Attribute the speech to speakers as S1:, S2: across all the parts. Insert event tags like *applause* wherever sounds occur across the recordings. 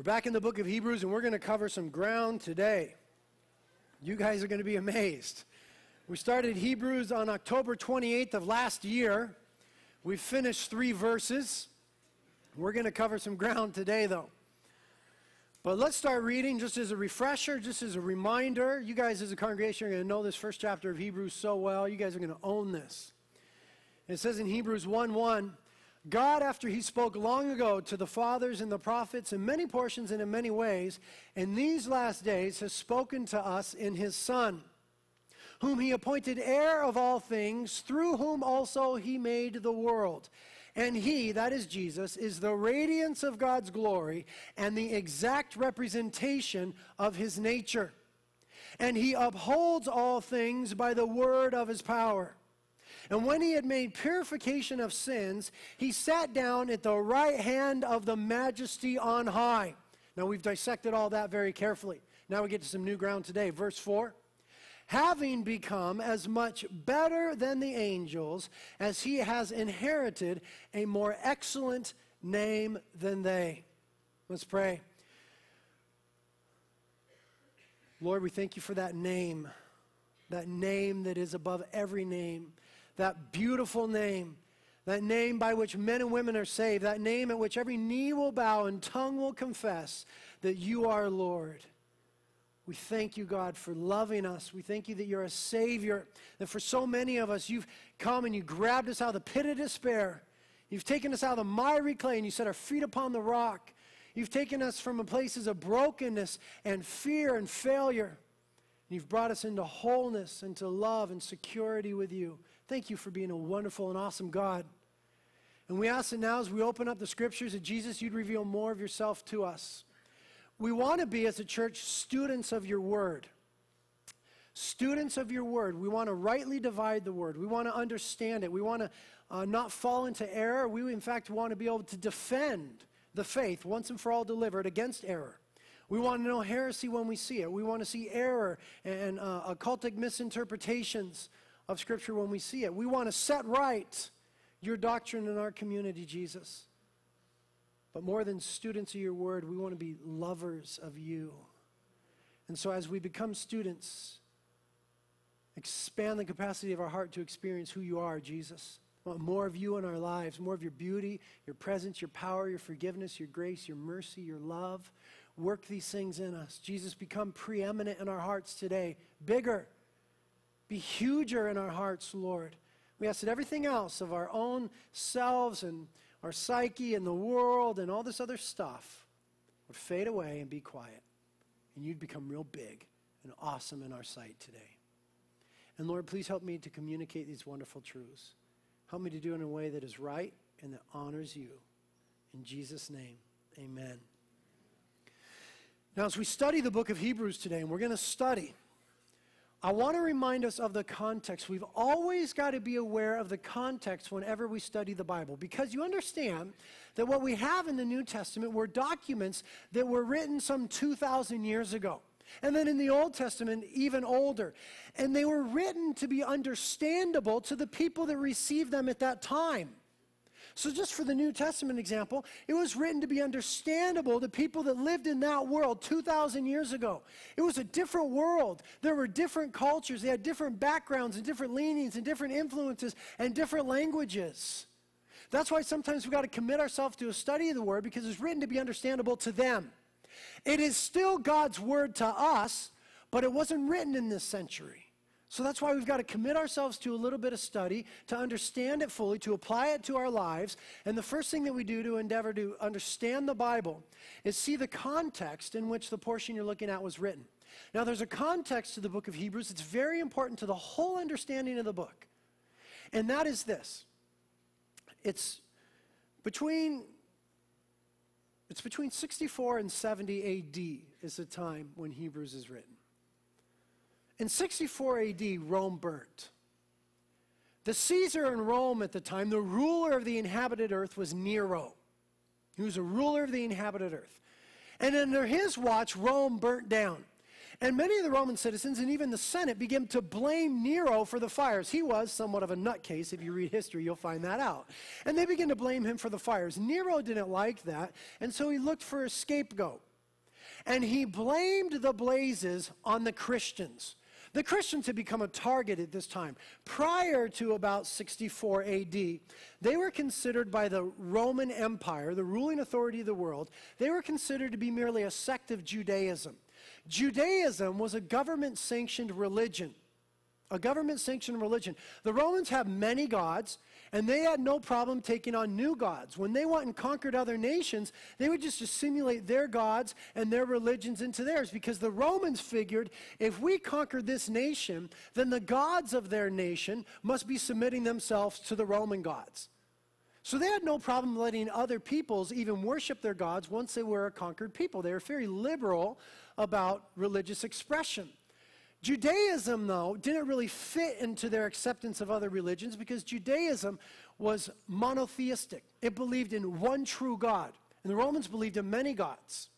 S1: We're back in the book of Hebrews and we're going to cover some ground today. You guys are going to be amazed. We started Hebrews on October 28th of last year. We finished three verses. We're going to cover some ground today, though. But let's start reading just as a refresher, just as a reminder. You guys, as a congregation, are going to know this first chapter of Hebrews so well. You guys are going to own this. It says in Hebrews 1 1, God, after he spoke long ago to the fathers and the prophets in many portions and in many ways, in these last days has spoken to us in his Son, whom he appointed heir of all things, through whom also he made the world. And he, that is Jesus, is the radiance of God's glory and the exact representation of his nature. And he upholds all things by the word of his power. And when he had made purification of sins, he sat down at the right hand of the majesty on high. Now we've dissected all that very carefully. Now we get to some new ground today. Verse 4 Having become as much better than the angels as he has inherited a more excellent name than they. Let's pray. Lord, we thank you for that name, that name that is above every name that beautiful name, that name by which men and women are saved, that name at which every knee will bow and tongue will confess that you are Lord. We thank you, God, for loving us. We thank you that you're a Savior, that for so many of us, you've come and you grabbed us out of the pit of despair. You've taken us out of the miry clay and you set our feet upon the rock. You've taken us from places of brokenness and fear and failure. You've brought us into wholeness, into love and security with you. Thank you for being a wonderful and awesome God. And we ask that now, as we open up the scriptures, that Jesus, you'd reveal more of yourself to us. We want to be, as a church, students of your word. Students of your word. We want to rightly divide the word. We want to understand it. We want to uh, not fall into error. We, in fact, want to be able to defend the faith once and for all delivered against error. We want to know heresy when we see it. We want to see error and uh, occultic misinterpretations of Scripture when we see it. We want to set right your doctrine in our community, Jesus. But more than students of your word, we want to be lovers of you. And so as we become students, expand the capacity of our heart to experience who you are, Jesus. We want more of you in our lives, more of your beauty, your presence, your power, your forgiveness, your grace, your mercy, your love. Work these things in us. Jesus, become preeminent in our hearts today. Bigger. Be huger in our hearts, Lord. We ask that everything else of our own selves and our psyche and the world and all this other stuff would fade away and be quiet. And you'd become real big and awesome in our sight today. And Lord, please help me to communicate these wonderful truths. Help me to do it in a way that is right and that honors you. In Jesus' name, amen. Now, as we study the book of Hebrews today, and we're going to study, I want to remind us of the context. We've always got to be aware of the context whenever we study the Bible because you understand that what we have in the New Testament were documents that were written some 2,000 years ago. And then in the Old Testament, even older. And they were written to be understandable to the people that received them at that time. So, just for the New Testament example, it was written to be understandable to people that lived in that world 2,000 years ago. It was a different world. There were different cultures, they had different backgrounds and different leanings and different influences and different languages. That's why sometimes we've got to commit ourselves to a study of the Word because it's written to be understandable to them. It is still God's Word to us, but it wasn't written in this century. So that's why we've got to commit ourselves to a little bit of study, to understand it fully, to apply it to our lives. And the first thing that we do to endeavor to understand the Bible is see the context in which the portion you're looking at was written. Now, there's a context to the book of Hebrews. It's very important to the whole understanding of the book. And that is this it's between it's between 64 and 70 AD is the time when Hebrews is written. In 64 AD, Rome burnt. The Caesar in Rome at the time, the ruler of the inhabited earth, was Nero. He was a ruler of the inhabited earth. And under his watch, Rome burnt down. And many of the Roman citizens and even the Senate began to blame Nero for the fires. He was somewhat of a nutcase. If you read history, you'll find that out. And they began to blame him for the fires. Nero didn't like that, and so he looked for a scapegoat. And he blamed the blazes on the Christians. The Christians had become a target at this time. Prior to about 64 AD, they were considered by the Roman Empire, the ruling authority of the world, they were considered to be merely a sect of Judaism. Judaism was a government sanctioned religion. A government sanctioned religion. The Romans have many gods, and they had no problem taking on new gods. When they went and conquered other nations, they would just assimilate their gods and their religions into theirs because the Romans figured if we conquered this nation, then the gods of their nation must be submitting themselves to the Roman gods. So they had no problem letting other peoples even worship their gods once they were a conquered people. They were very liberal about religious expression. Judaism, though, didn't really fit into their acceptance of other religions because Judaism was monotheistic. It believed in one true God, and the Romans believed in many gods.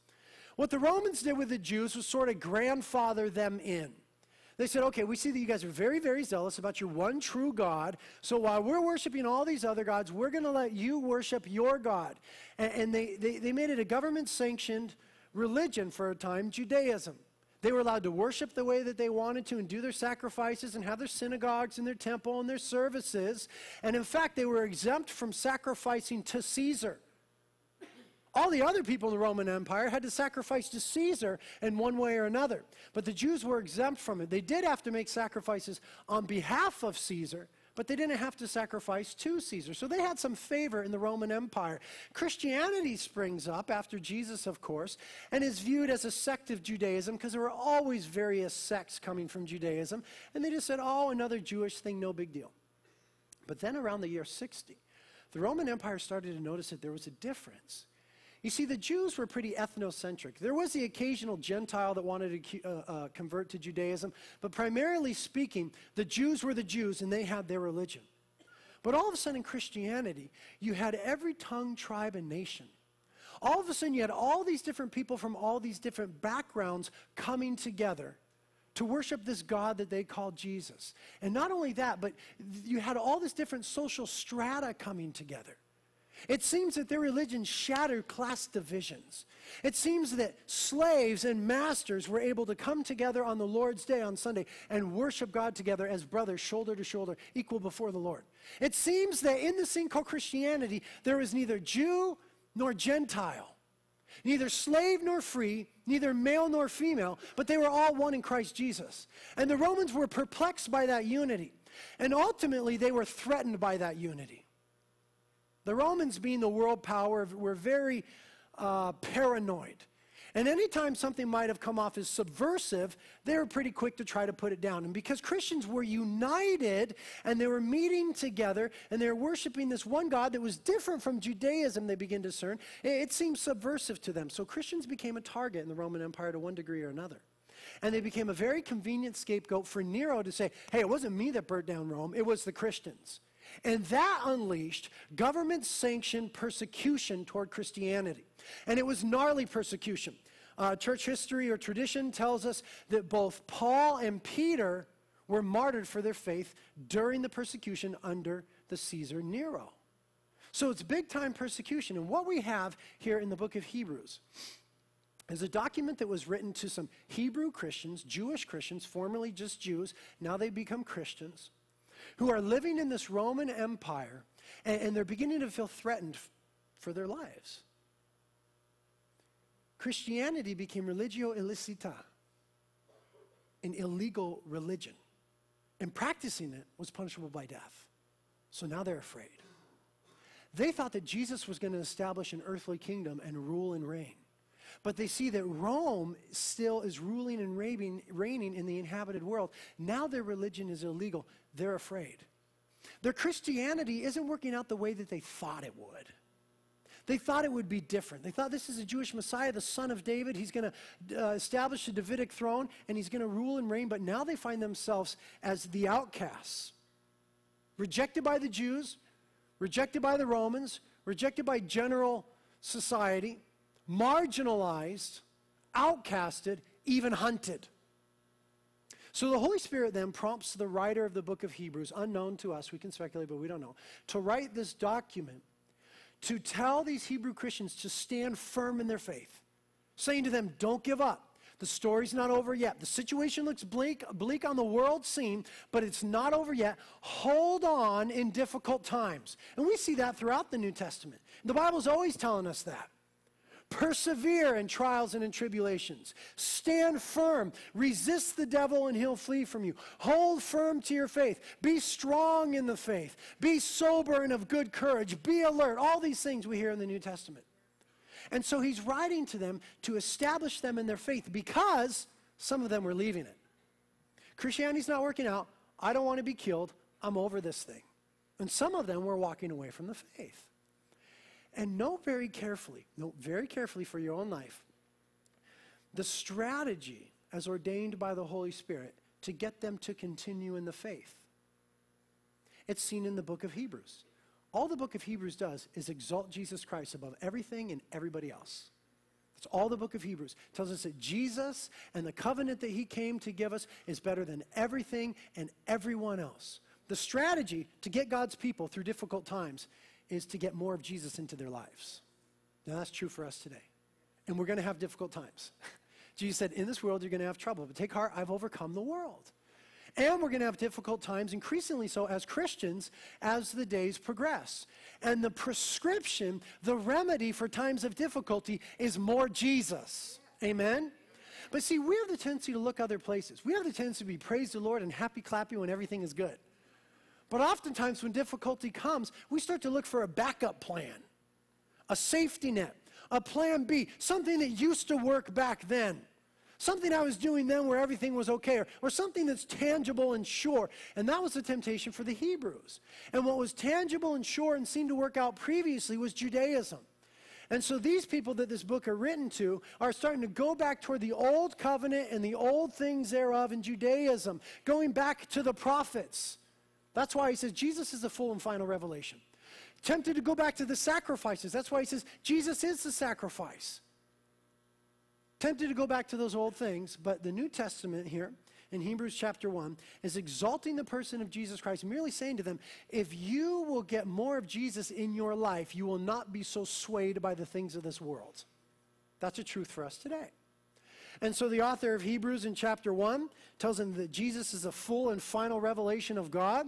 S1: What the Romans did with the Jews was sort of grandfather them in. They said, okay, we see that you guys are very, very zealous about your one true God. So while we're worshiping all these other gods, we're going to let you worship your God. And, and they, they, they made it a government sanctioned religion for a time, Judaism. They were allowed to worship the way that they wanted to and do their sacrifices and have their synagogues and their temple and their services. And in fact, they were exempt from sacrificing to Caesar. All the other people in the Roman Empire had to sacrifice to Caesar in one way or another. But the Jews were exempt from it. They did have to make sacrifices on behalf of Caesar, but they didn't have to sacrifice to Caesar. So they had some favor in the Roman Empire. Christianity springs up after Jesus, of course, and is viewed as a sect of Judaism because there were always various sects coming from Judaism. And they just said, oh, another Jewish thing, no big deal. But then around the year 60, the Roman Empire started to notice that there was a difference. You see, the Jews were pretty ethnocentric. There was the occasional Gentile that wanted to uh, uh, convert to Judaism, but primarily speaking, the Jews were the Jews and they had their religion. But all of a sudden in Christianity, you had every tongue, tribe, and nation. All of a sudden, you had all these different people from all these different backgrounds coming together to worship this God that they called Jesus. And not only that, but you had all this different social strata coming together. It seems that their religion shattered class divisions. It seems that slaves and masters were able to come together on the Lord's day on Sunday and worship God together as brothers, shoulder to shoulder, equal before the Lord. It seems that in this thing called Christianity, there is neither Jew nor Gentile, neither slave nor free, neither male nor female, but they were all one in Christ Jesus. And the Romans were perplexed by that unity. And ultimately, they were threatened by that unity. The Romans, being the world power, were very uh, paranoid. And anytime something might have come off as subversive, they were pretty quick to try to put it down. And because Christians were united and they were meeting together and they were worshiping this one God that was different from Judaism, they begin to discern, it, it seemed subversive to them. So Christians became a target in the Roman Empire to one degree or another. And they became a very convenient scapegoat for Nero to say, hey, it wasn't me that burnt down Rome, it was the Christians. And that unleashed government sanctioned persecution toward Christianity. And it was gnarly persecution. Uh, church history or tradition tells us that both Paul and Peter were martyred for their faith during the persecution under the Caesar Nero. So it's big time persecution. And what we have here in the book of Hebrews is a document that was written to some Hebrew Christians, Jewish Christians, formerly just Jews, now they become Christians who are living in this Roman Empire and, and they're beginning to feel threatened f- for their lives. Christianity became religio illicita, an illegal religion. And practicing it was punishable by death. So now they're afraid. They thought that Jesus was going to establish an earthly kingdom and rule and reign. But they see that Rome still is ruling and reigning, reigning in the inhabited world. Now their religion is illegal. They're afraid. Their Christianity isn't working out the way that they thought it would. They thought it would be different. They thought this is a Jewish Messiah, the son of David. He's going to uh, establish a Davidic throne and he's going to rule and reign. But now they find themselves as the outcasts, rejected by the Jews, rejected by the Romans, rejected by general society marginalized, outcasted, even hunted. So the Holy Spirit then prompts the writer of the book of Hebrews, unknown to us, we can speculate, but we don't know, to write this document to tell these Hebrew Christians to stand firm in their faith. saying to them, Don't give up. The story's not over yet. The situation looks bleak, bleak on the world scene, but it's not over yet. Hold on in difficult times. And we see that throughout the New Testament. The Bible's always telling us that. Persevere in trials and in tribulations. Stand firm. Resist the devil and he'll flee from you. Hold firm to your faith. Be strong in the faith. Be sober and of good courage. Be alert. All these things we hear in the New Testament. And so he's writing to them to establish them in their faith because some of them were leaving it. Christianity's not working out. I don't want to be killed. I'm over this thing. And some of them were walking away from the faith. And note very carefully, note very carefully for your own life, the strategy as ordained by the Holy Spirit to get them to continue in the faith. It's seen in the book of Hebrews. All the book of Hebrews does is exalt Jesus Christ above everything and everybody else. That's all the book of Hebrews it tells us that Jesus and the covenant that he came to give us is better than everything and everyone else. The strategy to get God's people through difficult times is to get more of Jesus into their lives. Now, that's true for us today. And we're going to have difficult times. *laughs* Jesus said, In this world, you're going to have trouble, but take heart, I've overcome the world. And we're going to have difficult times, increasingly so as Christians, as the days progress. And the prescription, the remedy for times of difficulty is more Jesus. Amen? But see, we have the tendency to look other places. We have the tendency to be praise the Lord and happy clappy when everything is good. But oftentimes, when difficulty comes, we start to look for a backup plan, a safety net, a plan B, something that used to work back then. Something I was doing then where everything was okay, or, or something that's tangible and sure. And that was the temptation for the Hebrews. And what was tangible and sure and seemed to work out previously was Judaism. And so these people that this book are written to are starting to go back toward the old covenant and the old things thereof in Judaism, going back to the prophets. That's why he says Jesus is the full and final revelation. Tempted to go back to the sacrifices. That's why he says Jesus is the sacrifice. Tempted to go back to those old things, but the New Testament here in Hebrews chapter 1 is exalting the person of Jesus Christ, merely saying to them, if you will get more of Jesus in your life, you will not be so swayed by the things of this world. That's a truth for us today. And so the author of Hebrews in chapter 1 tells them that Jesus is a full and final revelation of God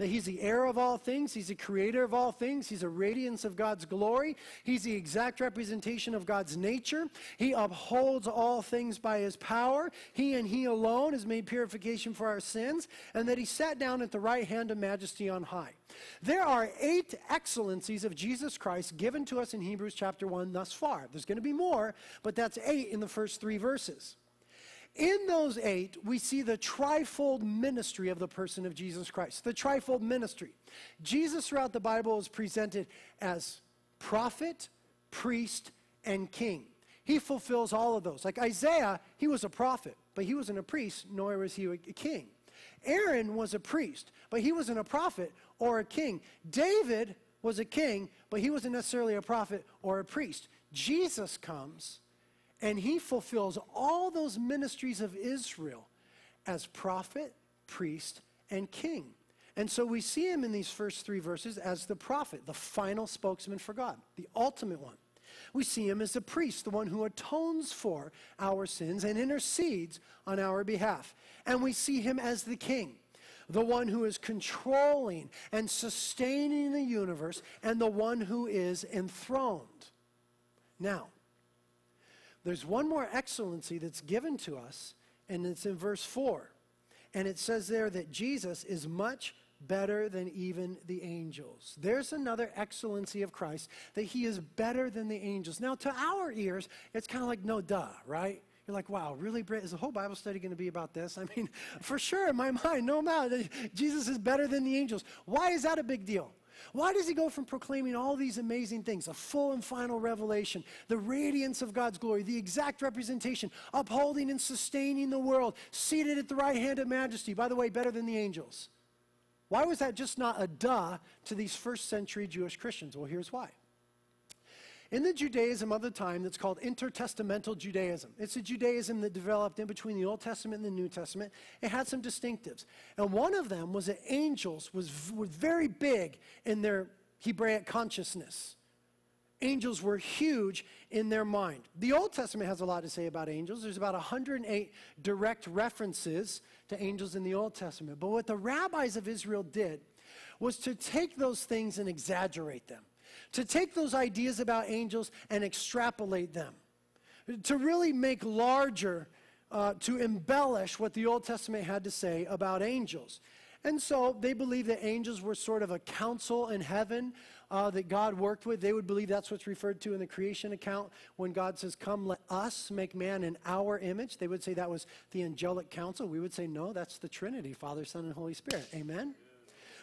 S1: that He's the heir of all things, He's the creator of all things, He's a radiance of God's glory, He's the exact representation of God's nature, He upholds all things by His power, He and He alone has made purification for our sins, and that He sat down at the right hand of majesty on high. There are eight excellencies of Jesus Christ given to us in Hebrews chapter 1 thus far. There's going to be more, but that's eight in the first three verses. In those eight, we see the trifold ministry of the person of Jesus Christ. The trifold ministry. Jesus throughout the Bible is presented as prophet, priest, and king. He fulfills all of those. Like Isaiah, he was a prophet, but he wasn't a priest, nor was he a king. Aaron was a priest, but he wasn't a prophet or a king. David was a king, but he wasn't necessarily a prophet or a priest. Jesus comes and he fulfills all those ministries of Israel as prophet, priest, and king. And so we see him in these first three verses as the prophet, the final spokesman for God, the ultimate one. We see him as the priest, the one who atones for our sins and intercedes on our behalf. And we see him as the king, the one who is controlling and sustaining the universe, and the one who is enthroned. Now, there's one more excellency that's given to us, and it's in verse 4. And it says there that Jesus is much better than even the angels. There's another excellency of Christ, that he is better than the angels. Now, to our ears, it's kind of like, no, duh, right? You're like, wow, really? Is the whole Bible study going to be about this? I mean, *laughs* for sure, in my mind, no matter. Jesus is better than the angels. Why is that a big deal? Why does he go from proclaiming all these amazing things, a full and final revelation, the radiance of God's glory, the exact representation, upholding and sustaining the world, seated at the right hand of majesty, by the way, better than the angels? Why was that just not a duh to these first century Jewish Christians? Well, here's why. In the Judaism of the time that's called intertestamental Judaism, it's a Judaism that developed in between the Old Testament and the New Testament. It had some distinctives. And one of them was that angels was, was very big in their Hebraic consciousness. angels were huge in their mind. The Old Testament has a lot to say about angels. There's about 108 direct references to angels in the Old Testament. But what the rabbis of Israel did was to take those things and exaggerate them, to take those ideas about angels and extrapolate them, to really make larger, uh, to embellish what the Old Testament had to say about angels. And so they believe that angels were sort of a council in heaven uh, that God worked with. They would believe that's what's referred to in the creation account when God says, Come, let us make man in our image. They would say that was the angelic council. We would say, No, that's the Trinity, Father, Son, and Holy Spirit. Amen?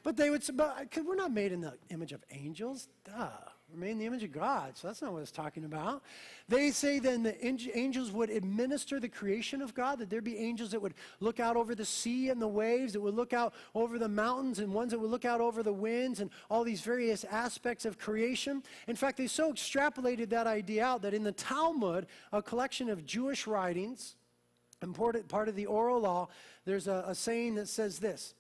S1: But they would say, but we're not made in the image of angels. Duh. We're made in the image of God. So that's not what it's talking about. They say then the angels would administer the creation of God, that there'd be angels that would look out over the sea and the waves, that would look out over the mountains, and ones that would look out over the winds and all these various aspects of creation. In fact, they so extrapolated that idea out that in the Talmud, a collection of Jewish writings, important part of the oral law, there's a, a saying that says this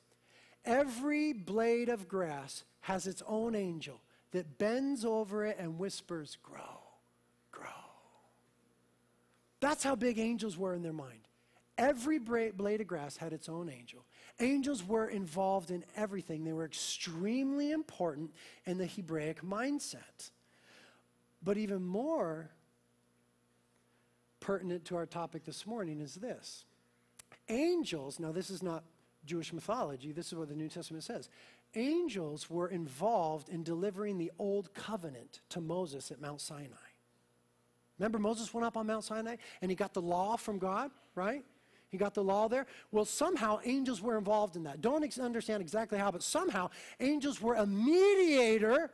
S1: Every blade of grass has its own angel that bends over it and whispers, Grow, grow. That's how big angels were in their mind. Every blade of grass had its own angel. Angels were involved in everything, they were extremely important in the Hebraic mindset. But even more pertinent to our topic this morning is this angels, now, this is not Jewish mythology, this is what the New Testament says. Angels were involved in delivering the old covenant to Moses at Mount Sinai. Remember, Moses went up on Mount Sinai and he got the law from God, right? He got the law there. Well, somehow angels were involved in that. Don't ex- understand exactly how, but somehow angels were a mediator,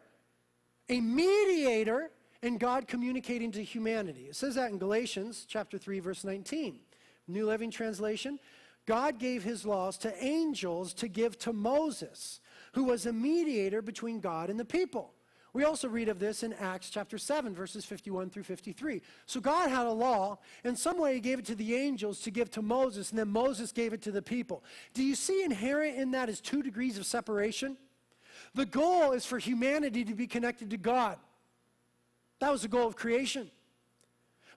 S1: a mediator in God communicating to humanity. It says that in Galatians chapter 3 verse 19. New Living Translation. God gave his laws to angels to give to Moses, who was a mediator between God and the people. We also read of this in Acts chapter 7, verses 51 through 53. So God had a law. In some way, He gave it to the angels to give to Moses, and then Moses gave it to the people. Do you see inherent in that is two degrees of separation? The goal is for humanity to be connected to God. That was the goal of creation.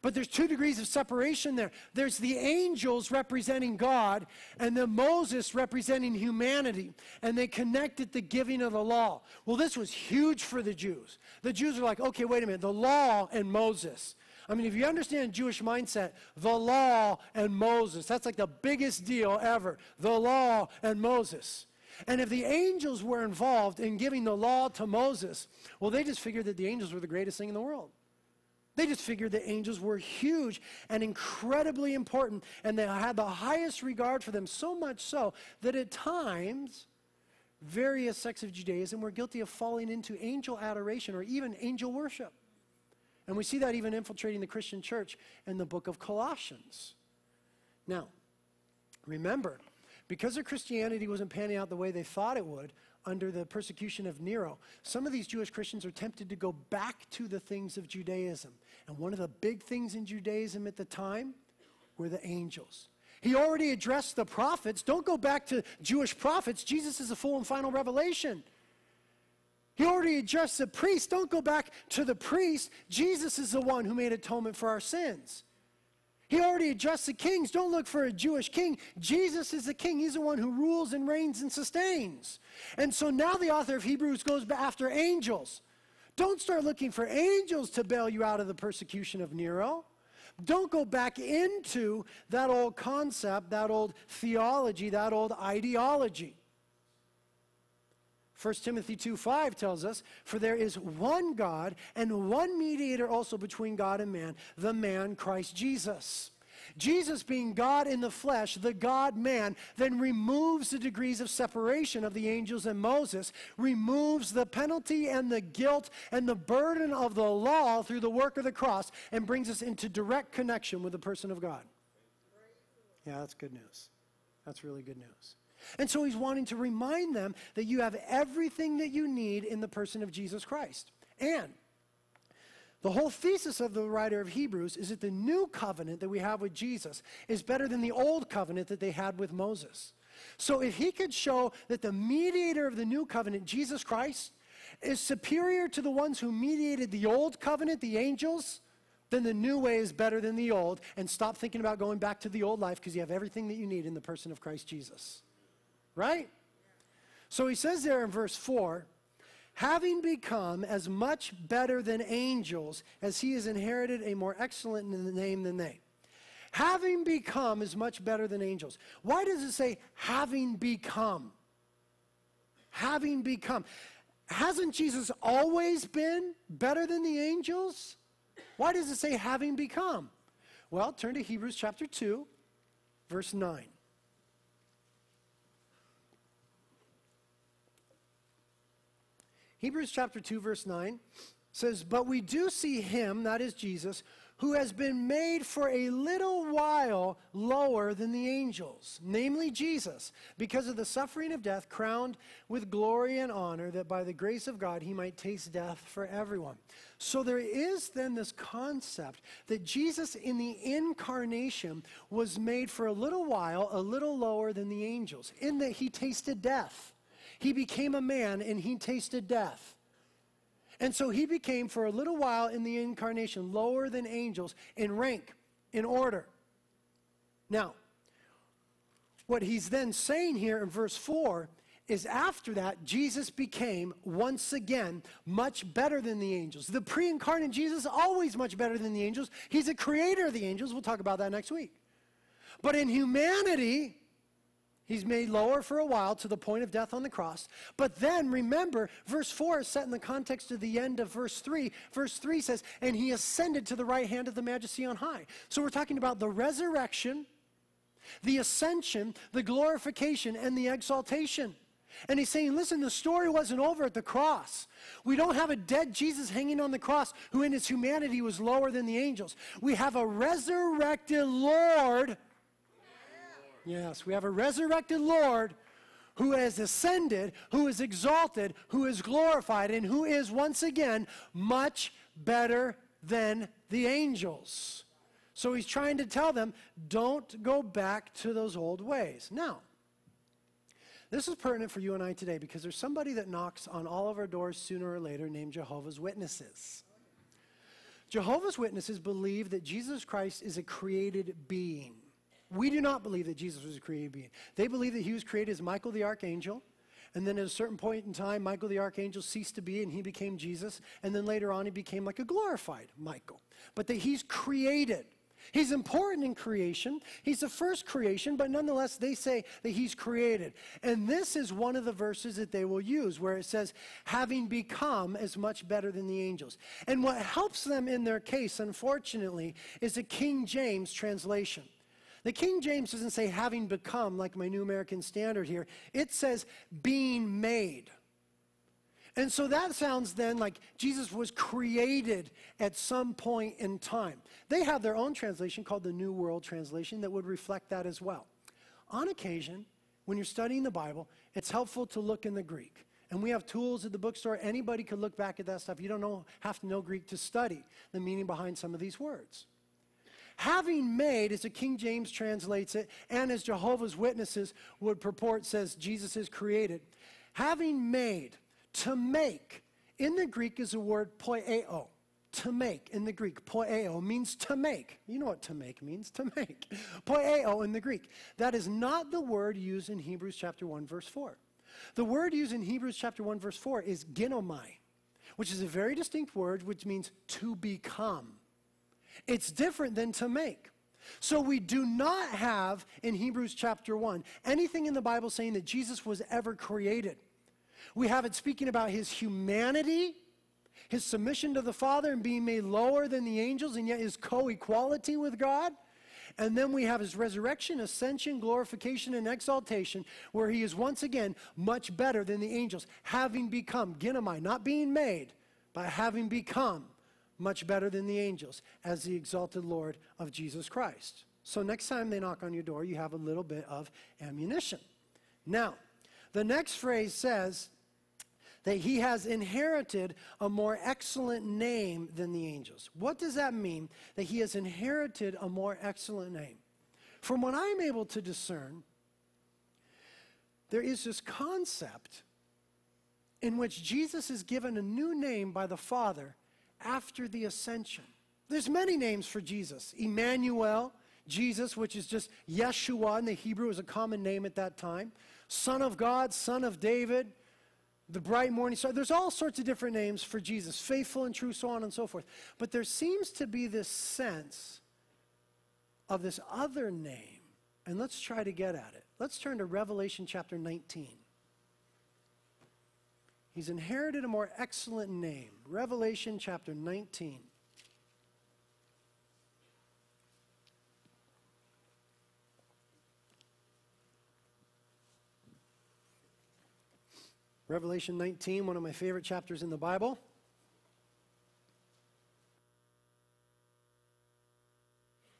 S1: But there's two degrees of separation there. There's the angels representing God, and then Moses representing humanity. And they connected the giving of the law. Well, this was huge for the Jews. The Jews are like, okay, wait a minute, the law and Moses. I mean, if you understand Jewish mindset, the law and Moses, that's like the biggest deal ever. The law and Moses. And if the angels were involved in giving the law to Moses, well, they just figured that the angels were the greatest thing in the world. They just figured the angels were huge and incredibly important, and they had the highest regard for them, so much so that at times, various sects of Judaism were guilty of falling into angel adoration or even angel worship. And we see that even infiltrating the Christian church in the book of Colossians. Now, remember, because their Christianity wasn't panning out the way they thought it would, under the persecution of Nero, some of these Jewish Christians are tempted to go back to the things of Judaism. And one of the big things in Judaism at the time were the angels. He already addressed the prophets. Don't go back to Jewish prophets. Jesus is the full and final revelation. He already addressed the priests. Don't go back to the priests. Jesus is the one who made atonement for our sins. He already addressed the kings. Don't look for a Jewish king. Jesus is the king. He's the one who rules and reigns and sustains. And so now the author of Hebrews goes after angels. Don't start looking for angels to bail you out of the persecution of Nero. Don't go back into that old concept, that old theology, that old ideology. 1 Timothy 2 5 tells us, For there is one God and one mediator also between God and man, the man Christ Jesus. Jesus, being God in the flesh, the God man, then removes the degrees of separation of the angels and Moses, removes the penalty and the guilt and the burden of the law through the work of the cross, and brings us into direct connection with the person of God. Yeah, that's good news. That's really good news. And so he's wanting to remind them that you have everything that you need in the person of Jesus Christ. And the whole thesis of the writer of Hebrews is that the new covenant that we have with Jesus is better than the old covenant that they had with Moses. So if he could show that the mediator of the new covenant, Jesus Christ, is superior to the ones who mediated the old covenant, the angels, then the new way is better than the old. And stop thinking about going back to the old life because you have everything that you need in the person of Christ Jesus. Right? So he says there in verse 4 having become as much better than angels as he has inherited a more excellent name than they. Having become is much better than angels. Why does it say having become? Having become. Hasn't Jesus always been better than the angels? Why does it say having become? Well, turn to Hebrews chapter 2, verse 9. Hebrews chapter 2, verse 9 says, But we do see him, that is Jesus, who has been made for a little while lower than the angels, namely Jesus, because of the suffering of death, crowned with glory and honor, that by the grace of God he might taste death for everyone. So there is then this concept that Jesus in the incarnation was made for a little while a little lower than the angels, in that he tasted death. He became a man and he tasted death. And so he became, for a little while in the incarnation, lower than angels in rank, in order. Now, what he's then saying here in verse 4 is after that, Jesus became once again much better than the angels. The pre incarnate Jesus always much better than the angels. He's a creator of the angels. We'll talk about that next week. But in humanity, He's made lower for a while to the point of death on the cross. But then remember, verse 4 is set in the context of the end of verse 3. Verse 3 says, And he ascended to the right hand of the majesty on high. So we're talking about the resurrection, the ascension, the glorification, and the exaltation. And he's saying, listen, the story wasn't over at the cross. We don't have a dead Jesus hanging on the cross who in his humanity was lower than the angels. We have a resurrected Lord Yes, we have a resurrected Lord who has ascended, who is exalted, who is glorified, and who is once again much better than the angels. So he's trying to tell them, don't go back to those old ways. Now, this is pertinent for you and I today because there's somebody that knocks on all of our doors sooner or later named Jehovah's Witnesses. Jehovah's Witnesses believe that Jesus Christ is a created being. We do not believe that Jesus was a created being. They believe that he was created as Michael the archangel. And then at a certain point in time, Michael the archangel ceased to be and he became Jesus. And then later on, he became like a glorified Michael. But that he's created. He's important in creation. He's the first creation, but nonetheless, they say that he's created. And this is one of the verses that they will use where it says, having become as much better than the angels. And what helps them in their case, unfortunately, is a King James translation. The King James doesn't say having become, like my New American Standard here. It says being made. And so that sounds then like Jesus was created at some point in time. They have their own translation called the New World Translation that would reflect that as well. On occasion, when you're studying the Bible, it's helpful to look in the Greek. And we have tools at the bookstore. Anybody could look back at that stuff. You don't know, have to know Greek to study the meaning behind some of these words. Having made, as the King James translates it, and as Jehovah's Witnesses would purport, says Jesus is created. Having made, to make, in the Greek is the word poieo. To make in the Greek, poieo means to make. You know what to make means, to make. *laughs* Poieo in the Greek. That is not the word used in Hebrews chapter 1, verse 4. The word used in Hebrews chapter 1, verse 4 is ginomai, which is a very distinct word which means to become. It's different than to make. So we do not have in Hebrews chapter 1 anything in the Bible saying that Jesus was ever created. We have it speaking about his humanity, his submission to the Father and being made lower than the angels, and yet his co equality with God. And then we have his resurrection, ascension, glorification, and exaltation, where he is once again much better than the angels, having become, ginomai, not being made, but having become much better than the angels as the exalted Lord of Jesus Christ. So next time they knock on your door, you have a little bit of ammunition. Now, the next phrase says that he has inherited a more excellent name than the angels. What does that mean? That he has inherited a more excellent name. From what I'm able to discern, there is this concept in which Jesus is given a new name by the Father after the ascension. There's many names for Jesus. Emmanuel, Jesus, which is just Yeshua in the Hebrew, is a common name at that time. Son of God, Son of David, the bright morning star. There's all sorts of different names for Jesus, faithful and true, so on and so forth. But there seems to be this sense of this other name. And let's try to get at it. Let's turn to Revelation chapter 19. He's inherited a more excellent name. Revelation chapter 19. Revelation 19, one of my favorite chapters in the Bible.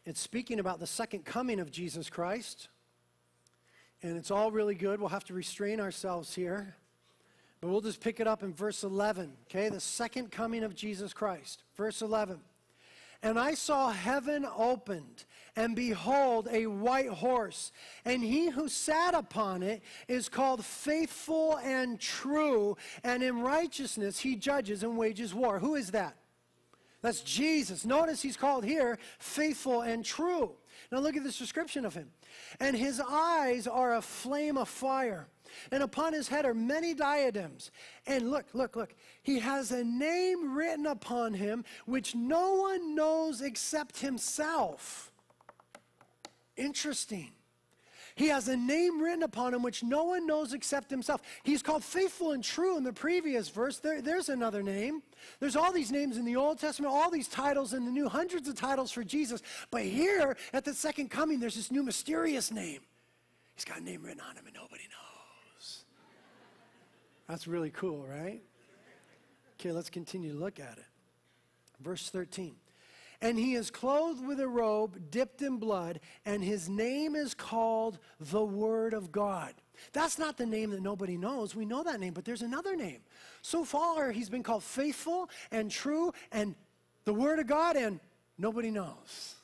S1: It's speaking about the second coming of Jesus Christ. And it's all really good. We'll have to restrain ourselves here. But we'll just pick it up in verse 11, okay? The second coming of Jesus Christ. Verse 11. And I saw heaven opened, and behold, a white horse. And he who sat upon it is called faithful and true, and in righteousness he judges and wages war. Who is that? That's Jesus. Notice he's called here faithful and true. Now look at this description of him. And his eyes are a flame of fire and upon his head are many diadems. And look, look, look. He has a name written upon him which no one knows except himself. Interesting. He has a name written upon him which no one knows except himself. He's called faithful and true in the previous verse. There, there's another name. There's all these names in the Old Testament, all these titles in the New, hundreds of titles for Jesus. But here at the second coming, there's this new mysterious name. He's got a name written on him and nobody knows. That's really cool, right? Okay, let's continue to look at it. Verse 13. And he is clothed with a robe dipped in blood, and his name is called the Word of God. That's not the name that nobody knows. We know that name, but there's another name. So far, he's been called faithful and true and the Word of God, and nobody knows.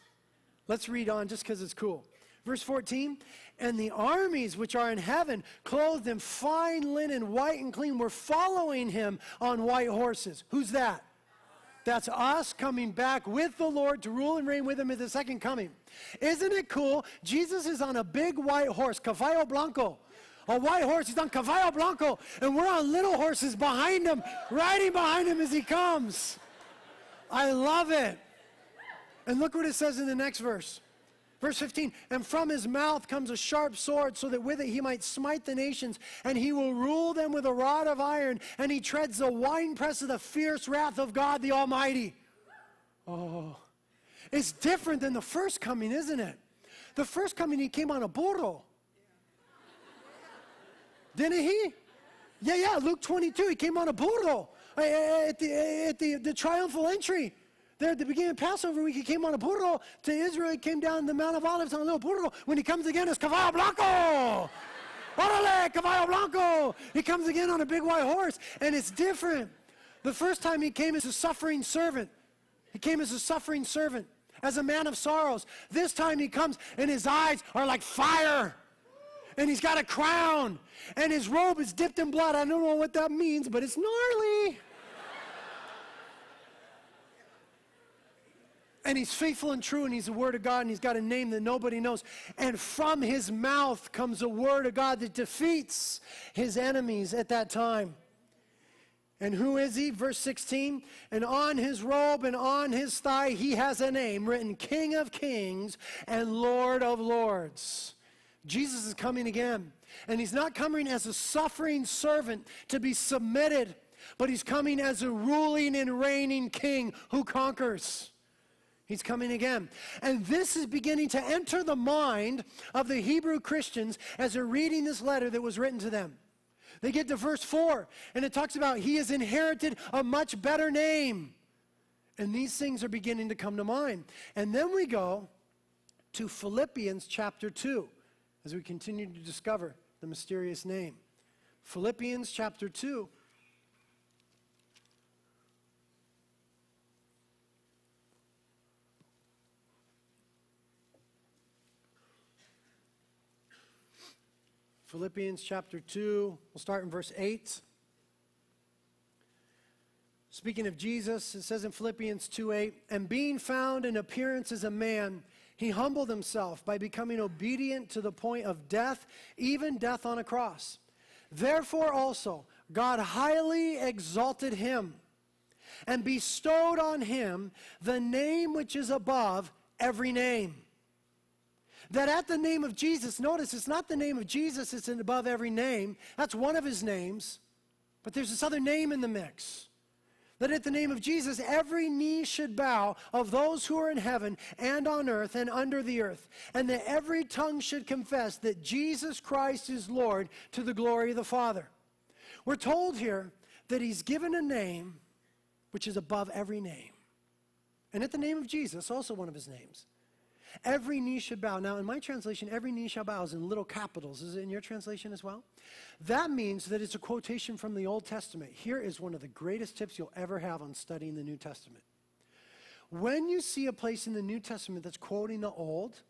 S1: Let's read on just because it's cool. Verse 14, and the armies which are in heaven, clothed in fine linen, white and clean, were following him on white horses. Who's that? That's us coming back with the Lord to rule and reign with him at the second coming. Isn't it cool? Jesus is on a big white horse, Caballo Blanco. A white horse, he's on Caballo Blanco, and we're on little horses behind him, riding behind him as he comes. I love it. And look what it says in the next verse. Verse 15, and from his mouth comes a sharp sword, so that with it he might smite the nations, and he will rule them with a rod of iron, and he treads the winepress of the fierce wrath of God the Almighty. Oh, it's different than the first coming, isn't it? The first coming, he came on a burro. Didn't he? Yeah, yeah, Luke 22, he came on a burro uh, at the, at the, the triumphal entry. There at the beginning of Passover week, he came on a burro to Israel. He came down the Mount of Olives on a little burro. When he comes again, it's Caballo Blanco. Orale, Caballo Blanco. He comes again on a big white horse, and it's different. The first time he came as a suffering servant. He came as a suffering servant, as a man of sorrows. This time he comes, and his eyes are like fire. And he's got a crown, and his robe is dipped in blood. I don't know what that means, but it's gnarly. And he's faithful and true, and he's the Word of God, and he's got a name that nobody knows. And from his mouth comes a Word of God that defeats his enemies at that time. And who is he? Verse 16. And on his robe and on his thigh, he has a name written King of Kings and Lord of Lords. Jesus is coming again. And he's not coming as a suffering servant to be submitted, but he's coming as a ruling and reigning king who conquers. He's coming again. And this is beginning to enter the mind of the Hebrew Christians as they're reading this letter that was written to them. They get to verse 4, and it talks about he has inherited a much better name. And these things are beginning to come to mind. And then we go to Philippians chapter 2 as we continue to discover the mysterious name. Philippians chapter 2. Philippians chapter 2, we'll start in verse 8. Speaking of Jesus, it says in Philippians 2 8, and being found in appearance as a man, he humbled himself by becoming obedient to the point of death, even death on a cross. Therefore, also, God highly exalted him and bestowed on him the name which is above every name. That at the name of Jesus, notice it's not the name of Jesus, it's above every name. That's one of his names. But there's this other name in the mix that at the name of Jesus, every knee should bow of those who are in heaven and on earth and under the earth, and that every tongue should confess that Jesus Christ is Lord to the glory of the Father. We're told here that he's given a name which is above every name. And at the name of Jesus, also one of his names. Every knee should bow. Now, in my translation, every knee shall bow is in little capitals. Is it in your translation as well? That means that it's a quotation from the Old Testament. Here is one of the greatest tips you'll ever have on studying the New Testament. When you see a place in the New Testament that's quoting the Old,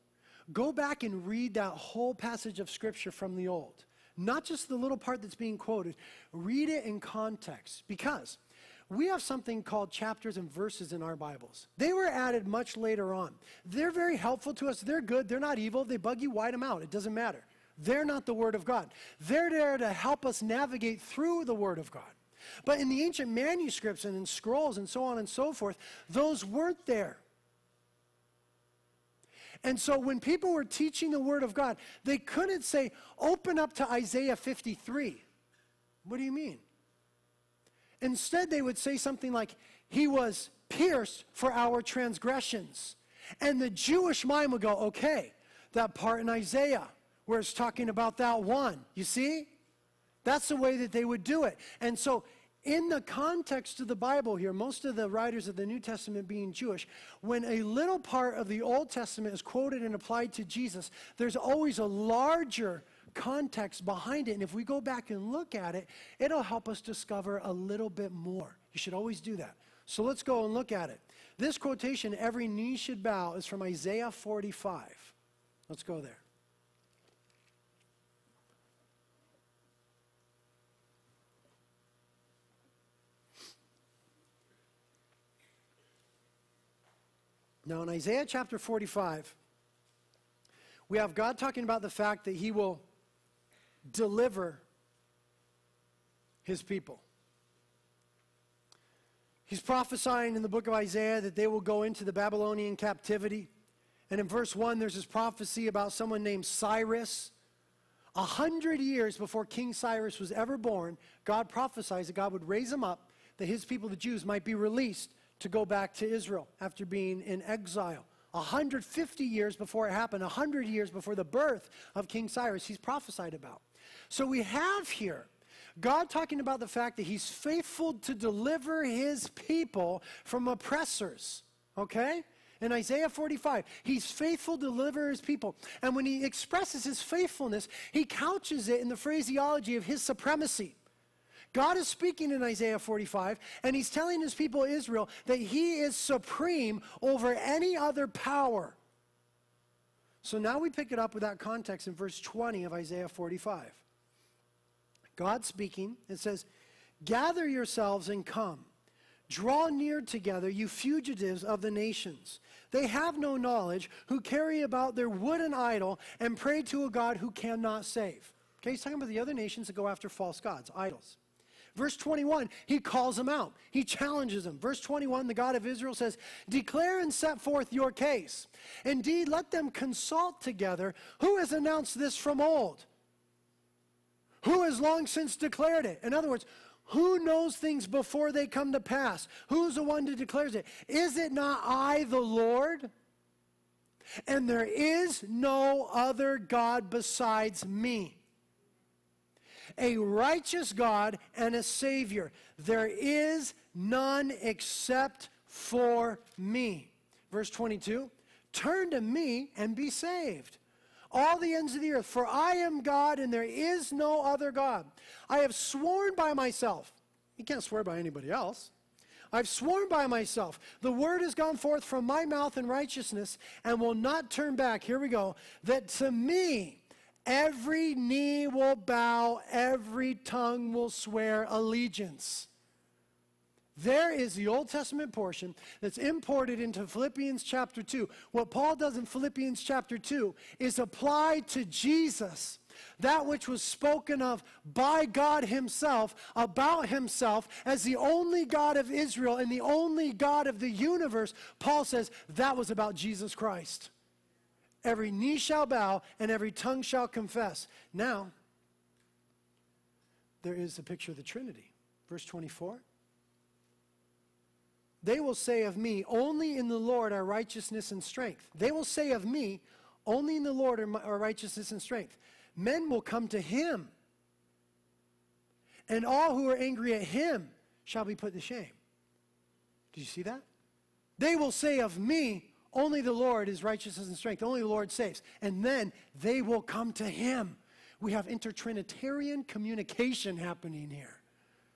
S1: go back and read that whole passage of Scripture from the Old. Not just the little part that's being quoted. Read it in context. Because we have something called chapters and verses in our Bibles. They were added much later on. They're very helpful to us. They're good. They're not evil. They bug you, white them out. It doesn't matter. They're not the Word of God. They're there to help us navigate through the Word of God. But in the ancient manuscripts and in scrolls and so on and so forth, those weren't there. And so when people were teaching the Word of God, they couldn't say, open up to Isaiah 53. What do you mean? Instead, they would say something like, He was pierced for our transgressions. And the Jewish mind would go, okay, that part in Isaiah where it's talking about that one. You see? That's the way that they would do it. And so, in the context of the Bible here, most of the writers of the New Testament being Jewish, when a little part of the Old Testament is quoted and applied to Jesus, there's always a larger context behind it. And if we go back and look at it, it'll help us discover a little bit more. You should always do that. So let's go and look at it. This quotation, every knee should bow, is from Isaiah 45. Let's go there. Now, in Isaiah chapter 45, we have God talking about the fact that He will deliver his people. He's prophesying in the book of Isaiah that they will go into the Babylonian captivity. And in verse 1, there's this prophecy about someone named Cyrus. A hundred years before King Cyrus was ever born, God prophesies that God would raise him up, that his people, the Jews, might be released to go back to Israel after being in exile. 150 years before it happened, 100 years before the birth of King Cyrus, he's prophesied about. So we have here God talking about the fact that he's faithful to deliver his people from oppressors. Okay? In Isaiah 45, he's faithful to deliver his people. And when he expresses his faithfulness, he couches it in the phraseology of his supremacy. God is speaking in Isaiah 45, and he's telling his people Israel that he is supreme over any other power. So now we pick it up with that context in verse 20 of Isaiah 45. God speaking, it says, Gather yourselves and come. Draw near together, you fugitives of the nations. They have no knowledge, who carry about their wooden idol and pray to a God who cannot save. Okay, he's talking about the other nations that go after false gods, idols. Verse 21, he calls them out. He challenges them. Verse 21, the God of Israel says, Declare and set forth your case. Indeed, let them consult together. Who has announced this from old? Who has long since declared it? In other words, who knows things before they come to pass? Who's the one that declares it? Is it not I, the Lord? And there is no other God besides me. A righteous God and a Savior. There is none except for me. Verse 22 Turn to me and be saved all the ends of the earth, for I am God and there is no other God. I have sworn by myself. You can't swear by anybody else. I've sworn by myself. The word has gone forth from my mouth in righteousness and will not turn back. Here we go. That to me, every knee will bow, every tongue will swear allegiance. There is the Old Testament portion that's imported into Philippians chapter 2. What Paul does in Philippians chapter 2 is apply to Jesus that which was spoken of by God Himself about Himself as the only God of Israel and the only God of the universe. Paul says that was about Jesus Christ. Every knee shall bow and every tongue shall confess. Now, there is the picture of the Trinity. Verse 24. They will say of me, Only in the Lord are righteousness and strength. They will say of me, Only in the Lord are, my, are righteousness and strength. Men will come to him, and all who are angry at him shall be put to shame. Did you see that? They will say of me, Only the Lord is righteousness and strength. Only the Lord saves. And then they will come to him. We have intertrinitarian communication happening here.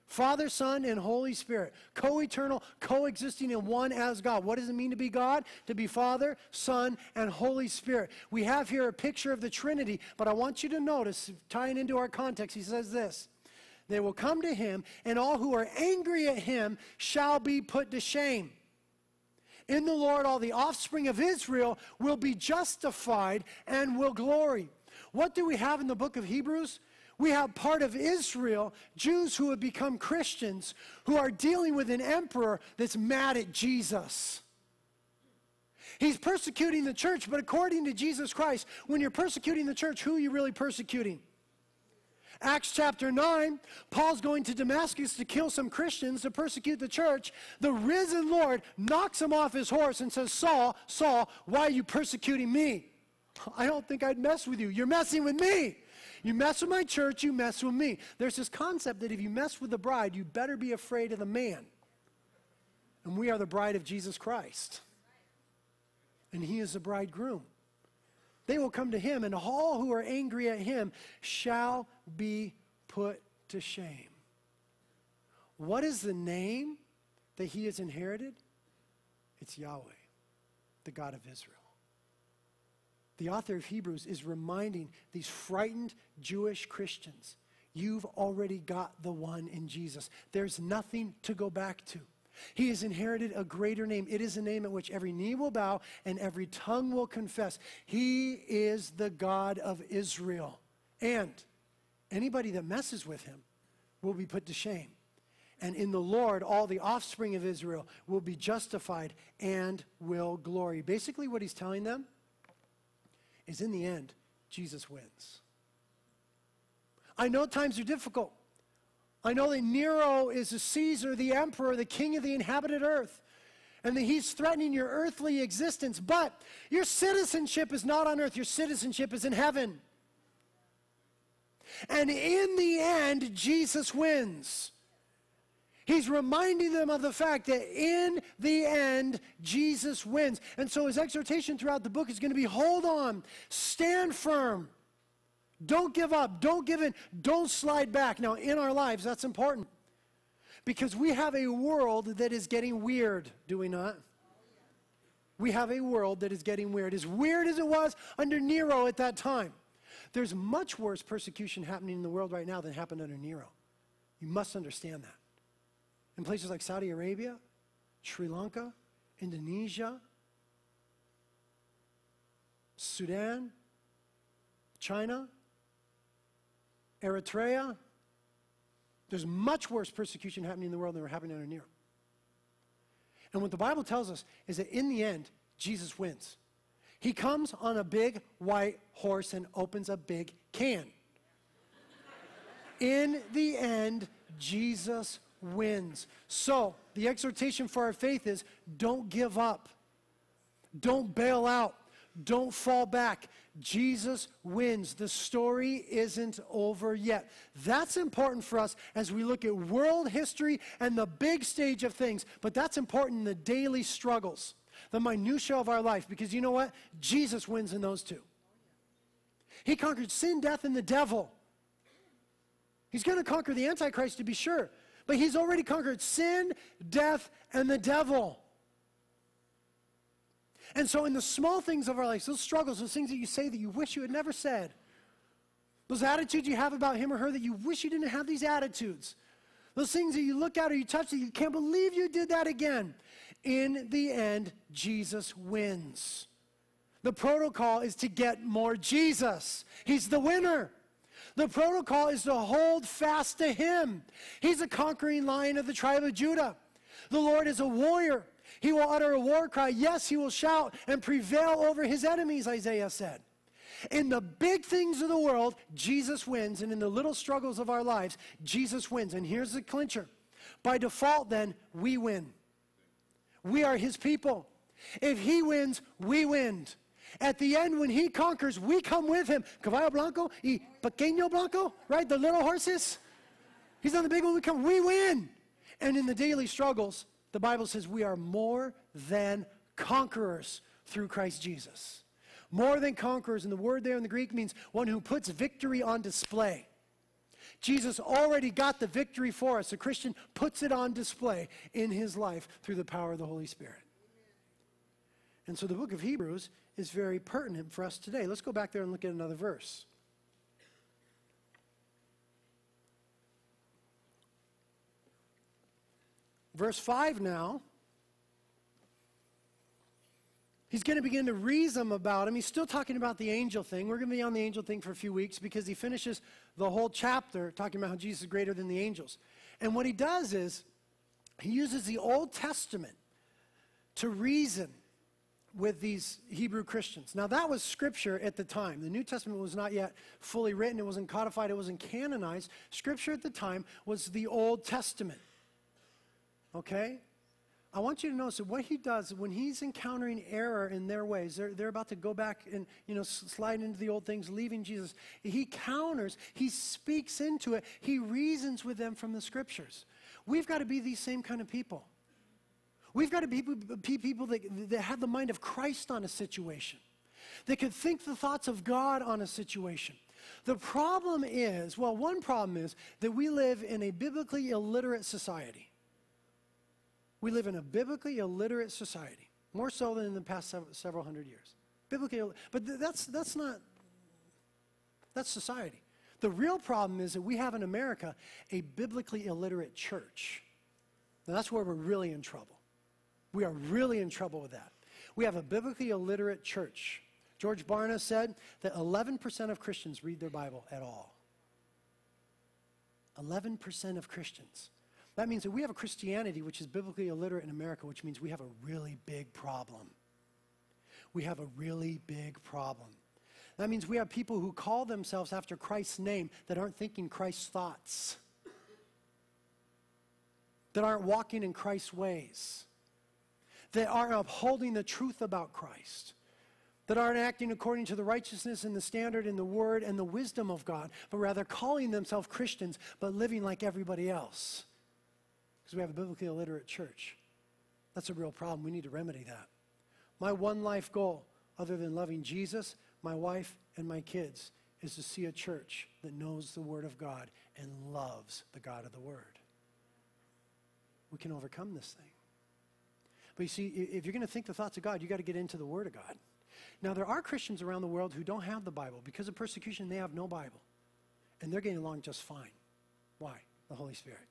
S1: Father, Son, and Holy Spirit, co eternal, coexisting in one as God. What does it mean to be God? To be Father, Son, and Holy Spirit. We have here a picture of the Trinity, but I want you to notice, tying into our context, he says this They will come to him, and all who are angry at him shall be put to shame. In the Lord, all the offspring of Israel will be justified and will glory. What do we have in the book of Hebrews? We have part of Israel, Jews who have become Christians, who are dealing with an emperor that's mad at Jesus. He's persecuting the church, but according to Jesus Christ, when you're persecuting the church, who are you really persecuting? Acts chapter 9, Paul's going to Damascus to kill some Christians to persecute the church. The risen Lord knocks him off his horse and says, Saul, Saul, why are you persecuting me? I don't think I'd mess with you. You're messing with me. You mess with my church, you mess with me. There's this concept that if you mess with the bride, you better be afraid of the man. And we are the bride of Jesus Christ. And he is the bridegroom. They will come to him, and all who are angry at him shall be put to shame. What is the name that he has inherited? It's Yahweh, the God of Israel the author of Hebrews is reminding these frightened Jewish Christians you've already got the one in Jesus. There's nothing to go back to. He has inherited a greater name. It is a name at which every knee will bow and every tongue will confess. He is the God of Israel. And anybody that messes with him will be put to shame. And in the Lord, all the offspring of Israel will be justified and will glory. Basically, what he's telling them is in the end, Jesus wins. I know times are difficult. I know that Nero is a Caesar, the emperor, the king of the inhabited earth, and that he's threatening your earthly existence. But your citizenship is not on earth, your citizenship is in heaven. And in the end, Jesus wins. He's reminding them of the fact that in the end, Jesus wins. And so his exhortation throughout the book is going to be hold on, stand firm. Don't give up. Don't give in. Don't slide back. Now, in our lives, that's important because we have a world that is getting weird, do we not? We have a world that is getting weird. As weird as it was under Nero at that time. There's much worse persecution happening in the world right now than happened under Nero. You must understand that in places like Saudi Arabia, Sri Lanka, Indonesia, Sudan, China, Eritrea. There's much worse persecution happening in the world than we're happening under Nero. And what the Bible tells us is that in the end, Jesus wins. He comes on a big white horse and opens a big can. in the end, Jesus wins. So, the exhortation for our faith is don't give up, don't bail out, don't fall back. Jesus wins. The story isn't over yet. That's important for us as we look at world history and the big stage of things, but that's important in the daily struggles, the minutiae of our life, because you know what? Jesus wins in those too. He conquered sin, death, and the devil. He's going to conquer the Antichrist to be sure, but he's already conquered sin, death, and the devil. And so, in the small things of our lives, those struggles, those things that you say that you wish you had never said, those attitudes you have about him or her that you wish you didn't have these attitudes, Those things that you look at or you touch that you can't believe you did that again. In the end, Jesus wins. The protocol is to get more Jesus. He's the winner. The protocol is to hold fast to him. He's a conquering lion of the tribe of Judah. The Lord is a warrior. He will utter a war cry. Yes, he will shout and prevail over his enemies, Isaiah said. In the big things of the world, Jesus wins. And in the little struggles of our lives, Jesus wins. And here's the clincher by default, then, we win. We are his people. If he wins, we win. At the end, when he conquers, we come with him. Caballo Blanco y Pequeño Blanco, right? The little horses. He's on the big one, we come, we win. And in the daily struggles, the Bible says we are more than conquerors through Christ Jesus. More than conquerors, and the word there in the Greek means one who puts victory on display. Jesus already got the victory for us. The Christian puts it on display in his life through the power of the Holy Spirit. And so the book of Hebrews is very pertinent for us today. Let's go back there and look at another verse. Verse 5 now. He's going to begin to reason about him. He's still talking about the angel thing. We're going to be on the angel thing for a few weeks because he finishes the whole chapter talking about how Jesus is greater than the angels. And what he does is he uses the Old Testament to reason with these Hebrew Christians. Now, that was scripture at the time. The New Testament was not yet fully written, it wasn't codified, it wasn't canonized. Scripture at the time was the Old Testament. Okay? I want you to notice that what he does when he's encountering error in their ways, they're, they're about to go back and, you know, slide into the old things, leaving Jesus. He counters, he speaks into it, he reasons with them from the scriptures. We've got to be these same kind of people. We've got to be people that, that have the mind of Christ on a situation, that could think the thoughts of God on a situation. The problem is, well, one problem is that we live in a biblically illiterate society. We live in a biblically illiterate society, more so than in the past several, hundred years. Biblically, but that's, that's not, that's society. The real problem is that we have in America a biblically illiterate church. Now that's where we're really in trouble. We are really in trouble with that. We have a biblically illiterate church. George Barna said that 11% of Christians read their Bible at all. 11% of Christians. That means that we have a Christianity which is biblically illiterate in America, which means we have a really big problem. We have a really big problem. That means we have people who call themselves after Christ's name that aren't thinking Christ's thoughts, that aren't walking in Christ's ways that aren't upholding the truth about Christ, that aren't acting according to the righteousness and the standard and the word and the wisdom of God, but rather calling themselves Christians but living like everybody else. Because we have a biblically illiterate church. That's a real problem. We need to remedy that. My one life goal, other than loving Jesus, my wife, and my kids, is to see a church that knows the Word of God and loves the God of the Word. We can overcome this thing. But you see, if you're going to think the thoughts of God, you've got to get into the Word of God. Now, there are Christians around the world who don't have the Bible. Because of persecution, they have no Bible. And they're getting along just fine. Why? The Holy Spirit.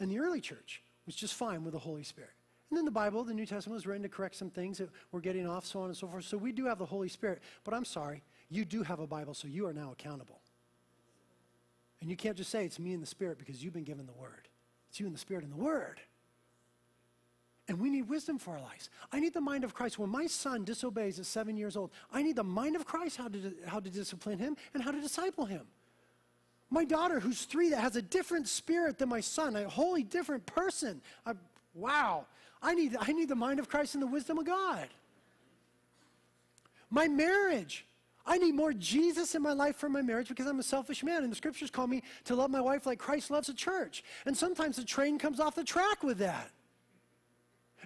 S1: And the early church was just fine with the Holy Spirit. And then the Bible, the New Testament, was written to correct some things that were getting off, so on and so forth. So we do have the Holy Spirit. But I'm sorry, you do have a Bible, so you are now accountable. And you can't just say it's me and the Spirit because you've been given the Word. It's you and the Spirit and the Word. And we need wisdom for our lives. I need the mind of Christ. When my son disobeys at seven years old, I need the mind of Christ how to, how to discipline him and how to disciple him. My daughter, who's three, that has a different spirit than my son, a wholly different person. I, wow. I need, I need the mind of Christ and the wisdom of God. My marriage. I need more Jesus in my life for my marriage because I'm a selfish man. And the scriptures call me to love my wife like Christ loves a church. And sometimes the train comes off the track with that.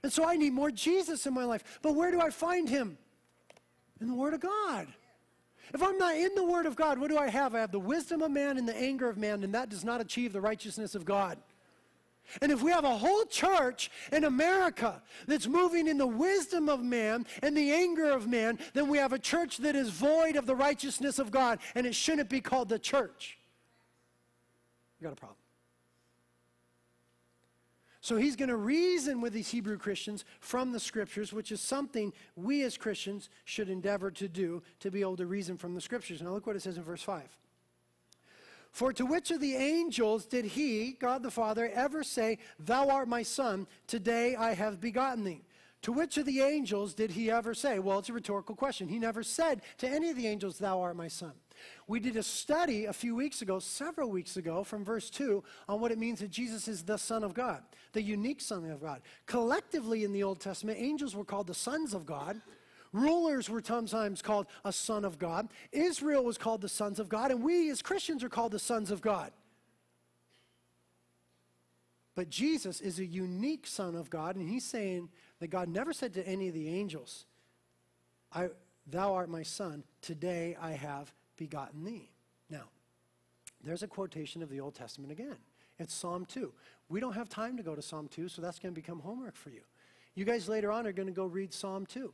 S1: And so I need more Jesus in my life. But where do I find him? In the Word of God. If I'm not in the Word of God, what do I have? I have the wisdom of man and the anger of man, and that does not achieve the righteousness of God. And if we have a whole church in America that's moving in the wisdom of man and the anger of man, then we have a church that is void of the righteousness of God, and it shouldn't be called the church. You got a problem. So he's going to reason with these Hebrew Christians from the scriptures, which is something we as Christians should endeavor to do to be able to reason from the scriptures. Now look what it says in verse 5. For to which of the angels did he, God the Father, ever say, Thou art my son, today I have begotten thee? To which of the angels did he ever say? Well, it's a rhetorical question. He never said to any of the angels, Thou art my son. We did a study a few weeks ago, several weeks ago, from verse 2 on what it means that Jesus is the Son of God, the unique Son of God. Collectively in the Old Testament, angels were called the sons of God. Rulers were sometimes called a son of God. Israel was called the sons of God, and we as Christians are called the sons of God. But Jesus is a unique son of God, and he's saying that God never said to any of the angels, I Thou art my son, today I have begotten thee. Now, there's a quotation of the Old Testament again. It's Psalm 2. We don't have time to go to Psalm 2, so that's going to become homework for you. You guys later on are going to go read Psalm 2.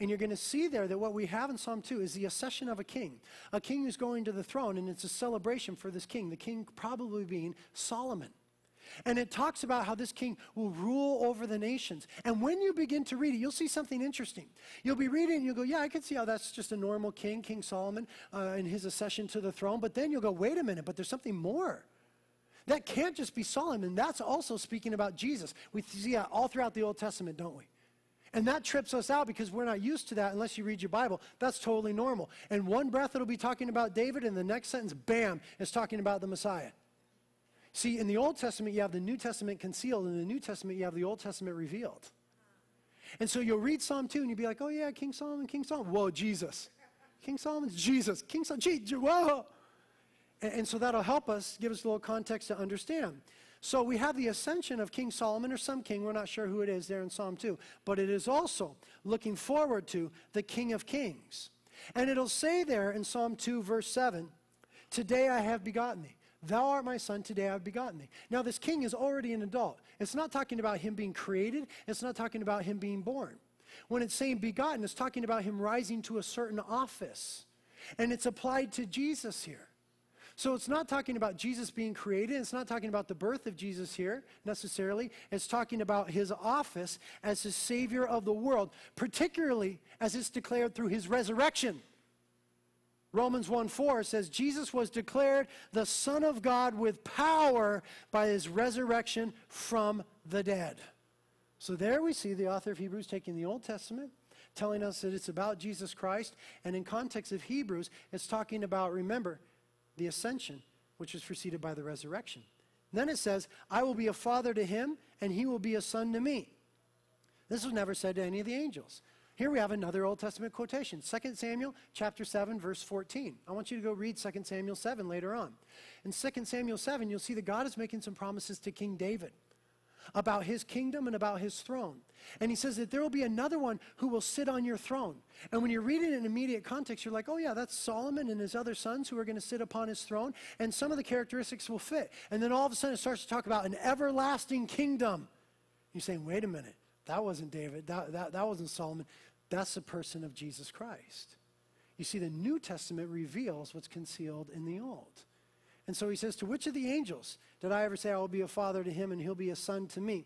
S1: And you're going to see there that what we have in Psalm 2 is the accession of a king. A king who's going to the throne, and it's a celebration for this king, the king probably being Solomon. And it talks about how this king will rule over the nations. And when you begin to read it, you'll see something interesting. You'll be reading and you'll go, Yeah, I can see how that's just a normal king, King Solomon, uh, in his accession to the throne. But then you'll go, Wait a minute, but there's something more. That can't just be Solomon. That's also speaking about Jesus. We see that all throughout the Old Testament, don't we? And that trips us out because we're not used to that unless you read your Bible. That's totally normal. And one breath it'll be talking about David, and the next sentence, bam, is talking about the Messiah. See, in the Old Testament, you have the New Testament concealed. In the New Testament, you have the Old Testament revealed. And so you'll read Psalm 2 and you'll be like, oh, yeah, King Solomon, King Solomon. Whoa, Jesus. King Solomon's Jesus. King Solomon, Jesus, whoa. And, and so that'll help us, give us a little context to understand. So we have the ascension of King Solomon or some king, we're not sure who it is there in Psalm 2, but it is also looking forward to the King of Kings. And it'll say there in Psalm 2, verse 7, Today I have begotten thee. Thou art my son, today I have begotten thee. Now, this king is already an adult. It's not talking about him being created, it's not talking about him being born. When it's saying begotten, it's talking about him rising to a certain office. And it's applied to Jesus here. So it's not talking about Jesus being created. It's not talking about the birth of Jesus here necessarily. It's talking about his office as the Savior of the world, particularly as it's declared through his resurrection. Romans 1 4 says, Jesus was declared the Son of God with power by his resurrection from the dead. So there we see the author of Hebrews taking the Old Testament, telling us that it's about Jesus Christ, and in context of Hebrews, it's talking about, remember, the ascension, which was preceded by the resurrection. Then it says, I will be a father to him, and he will be a son to me. This was never said to any of the angels. Here we have another Old Testament quotation, 2 Samuel chapter 7 verse 14. I want you to go read 2 Samuel 7 later on. In 2 Samuel 7, you'll see that God is making some promises to King David about his kingdom and about his throne. And he says that there will be another one who will sit on your throne. And when you're reading it in immediate context, you're like, oh, yeah, that's Solomon and his other sons who are going to sit upon his throne. And some of the characteristics will fit. And then all of a sudden it starts to talk about an everlasting kingdom. You're saying, wait a minute. That wasn't David. That, that, that wasn't Solomon. That's the person of Jesus Christ. You see, the New Testament reveals what's concealed in the Old. And so he says, To which of the angels did I ever say, I will be a father to him and he'll be a son to me?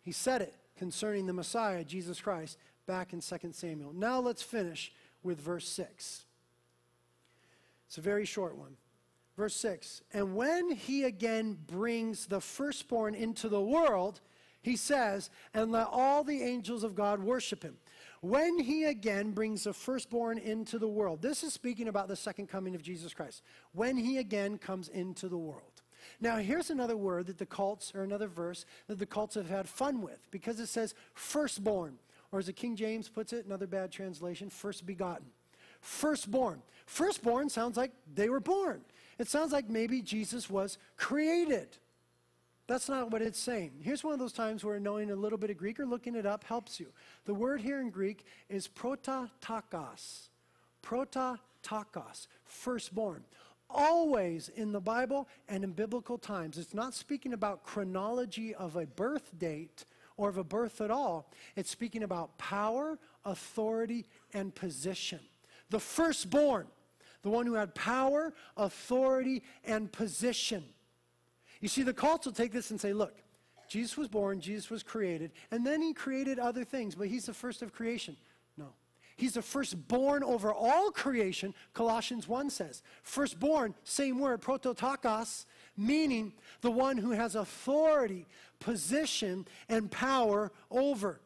S1: He said it concerning the Messiah, Jesus Christ, back in 2 Samuel. Now let's finish with verse 6. It's a very short one. Verse 6 And when he again brings the firstborn into the world, he says, and let all the angels of God worship him. When he again brings the firstborn into the world. This is speaking about the second coming of Jesus Christ. When he again comes into the world. Now, here's another word that the cults, or another verse that the cults have had fun with, because it says firstborn, or as the King James puts it, another bad translation, first begotten. Firstborn. Firstborn sounds like they were born. It sounds like maybe Jesus was created. That's not what it's saying. Here's one of those times where knowing a little bit of Greek or looking it up helps you. The word here in Greek is prototokos. Prototokos, firstborn. Always in the Bible and in biblical times, it's not speaking about chronology of a birth date or of a birth at all. It's speaking about power, authority, and position. The firstborn, the one who had power, authority, and position. You see, the cults will take this and say, look, Jesus was born, Jesus was created, and then he created other things, but he's the first of creation. No. He's the firstborn over all creation, Colossians 1 says. Firstborn, same word, prototokos, meaning the one who has authority, position, and power over.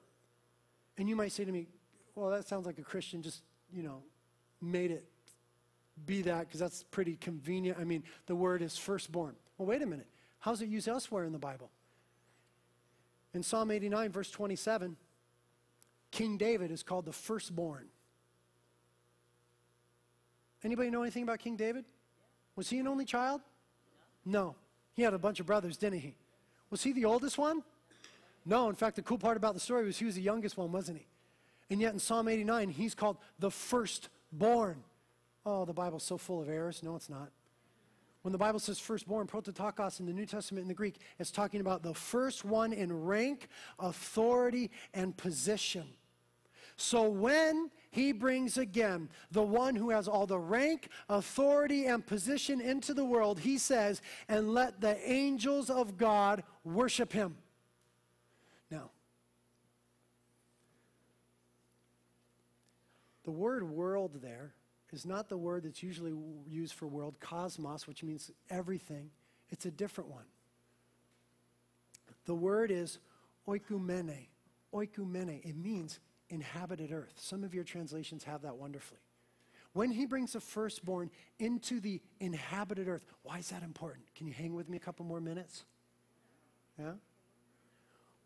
S1: And you might say to me, well, that sounds like a Christian just, you know, made it be that because that's pretty convenient. I mean, the word is firstborn. Well, wait a minute. How's it used elsewhere in the Bible? In Psalm 89, verse 27, King David is called the firstborn. Anybody know anything about King David? Was he an only child? No. He had a bunch of brothers, didn't he? Was he the oldest one? No. In fact, the cool part about the story was he was the youngest one, wasn't he? And yet in Psalm 89, he's called the firstborn. Oh, the Bible's so full of errors. No, it's not. When the Bible says firstborn, prototokos in the New Testament in the Greek, it's talking about the first one in rank, authority, and position. So when he brings again the one who has all the rank, authority, and position into the world, he says, and let the angels of God worship him. Now, the word world there is not the word that's usually used for world, cosmos, which means everything. It's a different one. The word is oikumene. Oikumene. It means inhabited earth. Some of your translations have that wonderfully. When he brings the firstborn into the inhabited earth, why is that important? Can you hang with me a couple more minutes? Yeah?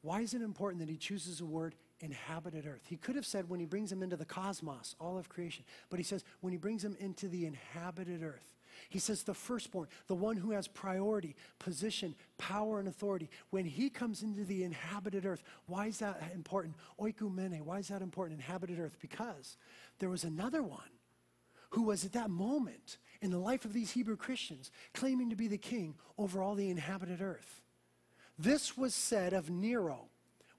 S1: Why is it important that he chooses a word inhabited earth. He could have said when he brings them into the cosmos, all of creation, but he says when he brings them into the inhabited earth. He says the firstborn, the one who has priority, position, power, and authority. When he comes into the inhabited earth, why is that important? Oikumene, why is that important? Inhabited earth. Because there was another one who was at that moment in the life of these Hebrew Christians claiming to be the king over all the inhabited earth. This was said of Nero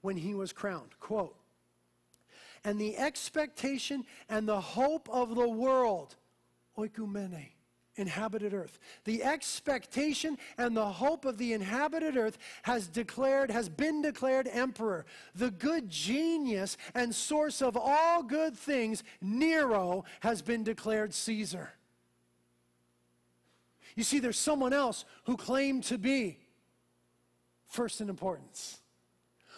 S1: when he was crowned. Quote, and the expectation and the hope of the world, oikumene, inhabited earth. The expectation and the hope of the inhabited earth has declared, has been declared emperor. The good genius and source of all good things, Nero, has been declared Caesar. You see, there's someone else who claimed to be first in importance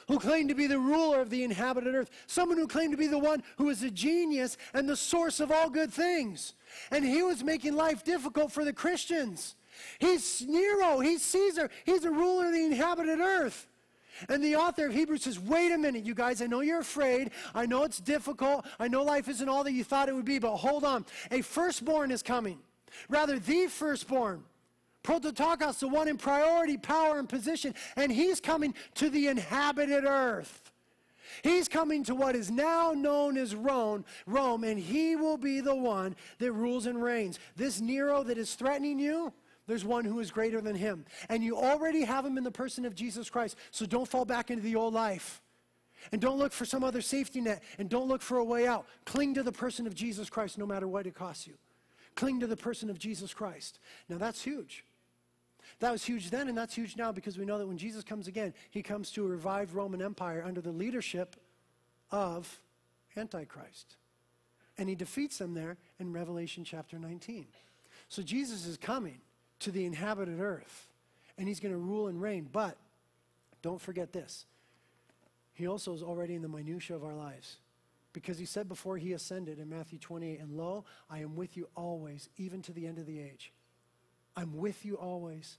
S1: who claimed to be the ruler of the inhabited earth, someone who claimed to be the one who is a genius and the source of all good things. And he was making life difficult for the Christians. He's Nero, he's Caesar, he's the ruler of the inhabited earth. And the author of Hebrews says, wait a minute, you guys, I know you're afraid. I know it's difficult. I know life isn't all that you thought it would be, but hold on. A firstborn is coming. Rather, the firstborn. Prototokos, the one in priority, power, and position, and he's coming to the inhabited earth. He's coming to what is now known as Rome, Rome, and he will be the one that rules and reigns. This Nero that is threatening you, there's one who is greater than him. And you already have him in the person of Jesus Christ. So don't fall back into the old life. And don't look for some other safety net. And don't look for a way out. Cling to the person of Jesus Christ no matter what it costs you. Cling to the person of Jesus Christ. Now that's huge. That was huge then, and that's huge now because we know that when Jesus comes again, he comes to a revived Roman Empire under the leadership of Antichrist. And he defeats them there in Revelation chapter 19. So Jesus is coming to the inhabited earth, and he's going to rule and reign. But don't forget this he also is already in the minutiae of our lives. Because he said before he ascended in Matthew 28, and lo, I am with you always, even to the end of the age. I'm with you always.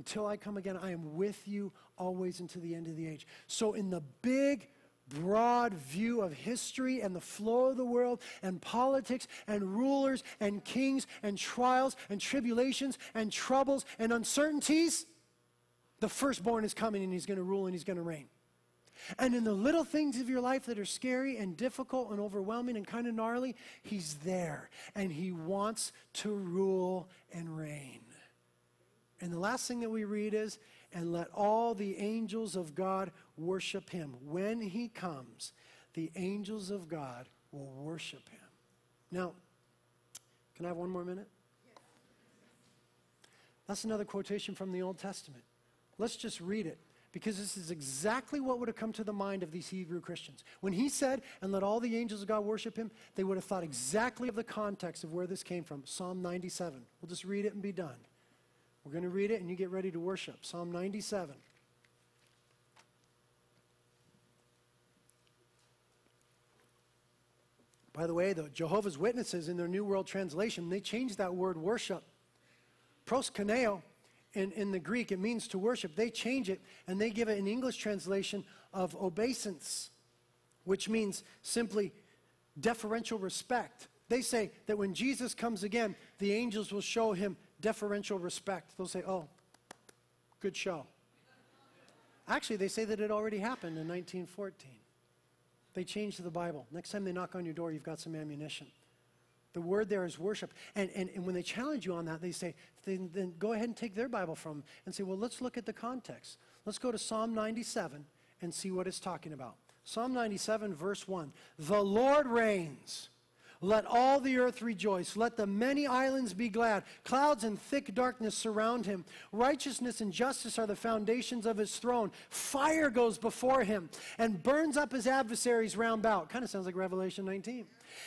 S1: Until I come again, I am with you always until the end of the age. So, in the big, broad view of history and the flow of the world and politics and rulers and kings and trials and tribulations and troubles and uncertainties, the firstborn is coming and he's going to rule and he's going to reign. And in the little things of your life that are scary and difficult and overwhelming and kind of gnarly, he's there and he wants to rule and reign. And the last thing that we read is, and let all the angels of God worship him. When he comes, the angels of God will worship him. Now, can I have one more minute? That's another quotation from the Old Testament. Let's just read it Because this is exactly what would have come to the mind of these Hebrew Christians. When he said, and let all the angels of God worship him, they would have thought exactly of the context of where this came from Psalm 97. We'll just read it and be done. We're going to read it and you get ready to worship. Psalm 97. By the way, the Jehovah's Witnesses in their New World Translation, they changed that word worship. Proskuneo in, in the Greek, it means to worship. They change it and they give it an English translation of obeisance, which means simply deferential respect. They say that when Jesus comes again, the angels will show him deferential respect. They'll say, Oh, good show. Actually, they say that it already happened in 1914. They changed the Bible. Next time they knock on your door, you've got some ammunition. The word there is worship. And, and, and when they challenge you on that, they say, then, then go ahead and take their Bible from them and say, well, let's look at the context. Let's go to Psalm 97 and see what it's talking about. Psalm 97, verse 1. The Lord reigns. Let all the earth rejoice. Let the many islands be glad. Clouds and thick darkness surround him. Righteousness and justice are the foundations of his throne. Fire goes before him and burns up his adversaries round about. Kind of sounds like Revelation 19.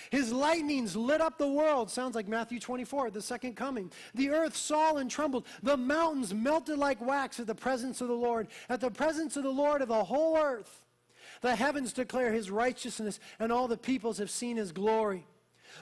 S1: His lightnings lit up the world. Sounds like Matthew 24, the second coming. The earth saw and trembled. The mountains melted like wax at the presence of the Lord, at the presence of the Lord of the whole earth. The heavens declare his righteousness, and all the peoples have seen his glory.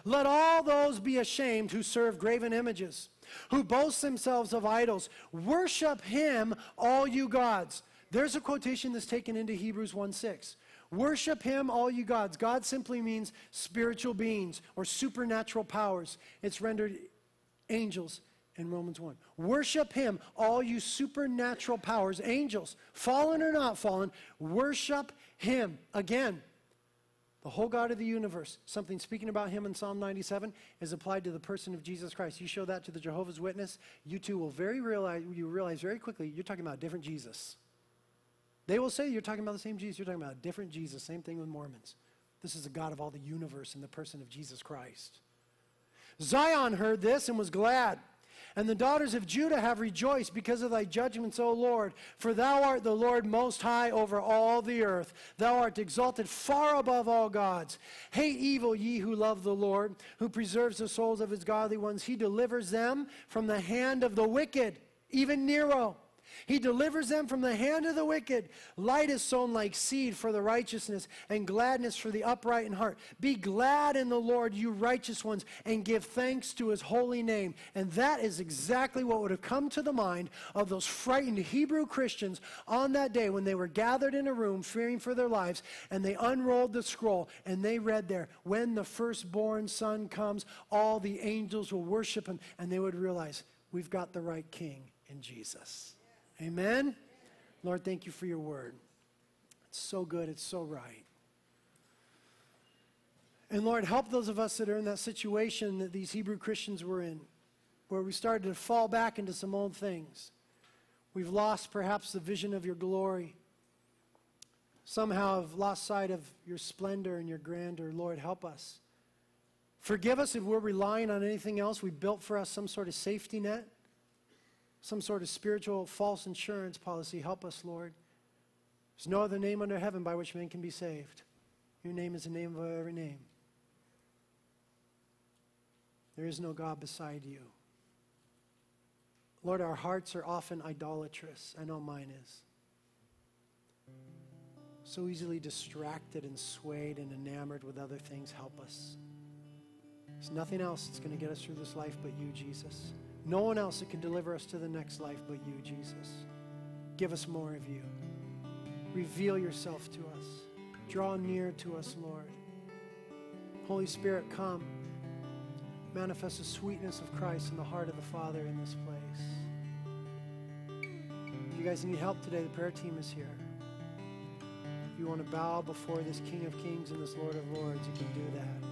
S1: Let all those be ashamed who serve graven images, who boast themselves of idols. Worship him, all you gods. There's a quotation that's taken into Hebrews 1 6. Worship him, all you gods. God simply means spiritual beings or supernatural powers. It's rendered angels in Romans 1. Worship him, all you supernatural powers, angels, fallen or not fallen. Worship him. Again, the whole God of the universe, something speaking about him in Psalm 97 is applied to the person of Jesus Christ. You show that to the Jehovah's Witness, you too will very realize, you realize very quickly you're talking about a different Jesus. They will say you're talking about the same Jesus, you're talking about a different Jesus. Same thing with Mormons. This is the God of all the universe in the person of Jesus Christ. Zion heard this and was glad. And the daughters of Judah have rejoiced because of thy judgments, O Lord. For thou art the Lord most high over all the earth. Thou art exalted far above all gods. Hate evil, ye who love the Lord, who preserves the souls of his godly ones. He delivers them from the hand of the wicked, even Nero. He delivers them from the hand of the wicked. Light is sown like seed for the righteousness, and gladness for the upright in heart. Be glad in the Lord, you righteous ones, and give thanks to his holy name. And that is exactly what would have come to the mind of those frightened Hebrew Christians on that day when they were gathered in a room fearing for their lives, and they unrolled the scroll, and they read there, When the firstborn son comes, all the angels will worship him, and they would realize, We've got the right king in Jesus. Amen? Lord, thank you for your word. It's so good, it's so right. And Lord, help those of us that are in that situation that these Hebrew Christians were in, where we started to fall back into some old things. We've lost perhaps the vision of your glory. Somehow have lost sight of your splendor and your grandeur. Lord, help us. Forgive us if we're relying on anything else. We built for us some sort of safety net some sort of spiritual false insurance policy. Help us, Lord. There's no other name under heaven by which man can be saved. Your name is the name of every name. There is no God beside you. Lord, our hearts are often idolatrous. I know mine is. So easily distracted and swayed and enamored with other things. Help us. There's nothing else that's going to get us through this life but you, Jesus. No one else that can deliver us to the next life but you, Jesus. Give us more of you. Reveal yourself to us. Draw near to us, Lord. Holy Spirit, come. Manifest the sweetness of Christ in the heart of the Father in this place. If you guys need help today, the prayer team is here. If you want to bow before this King of Kings and this Lord of Lords, you can do that.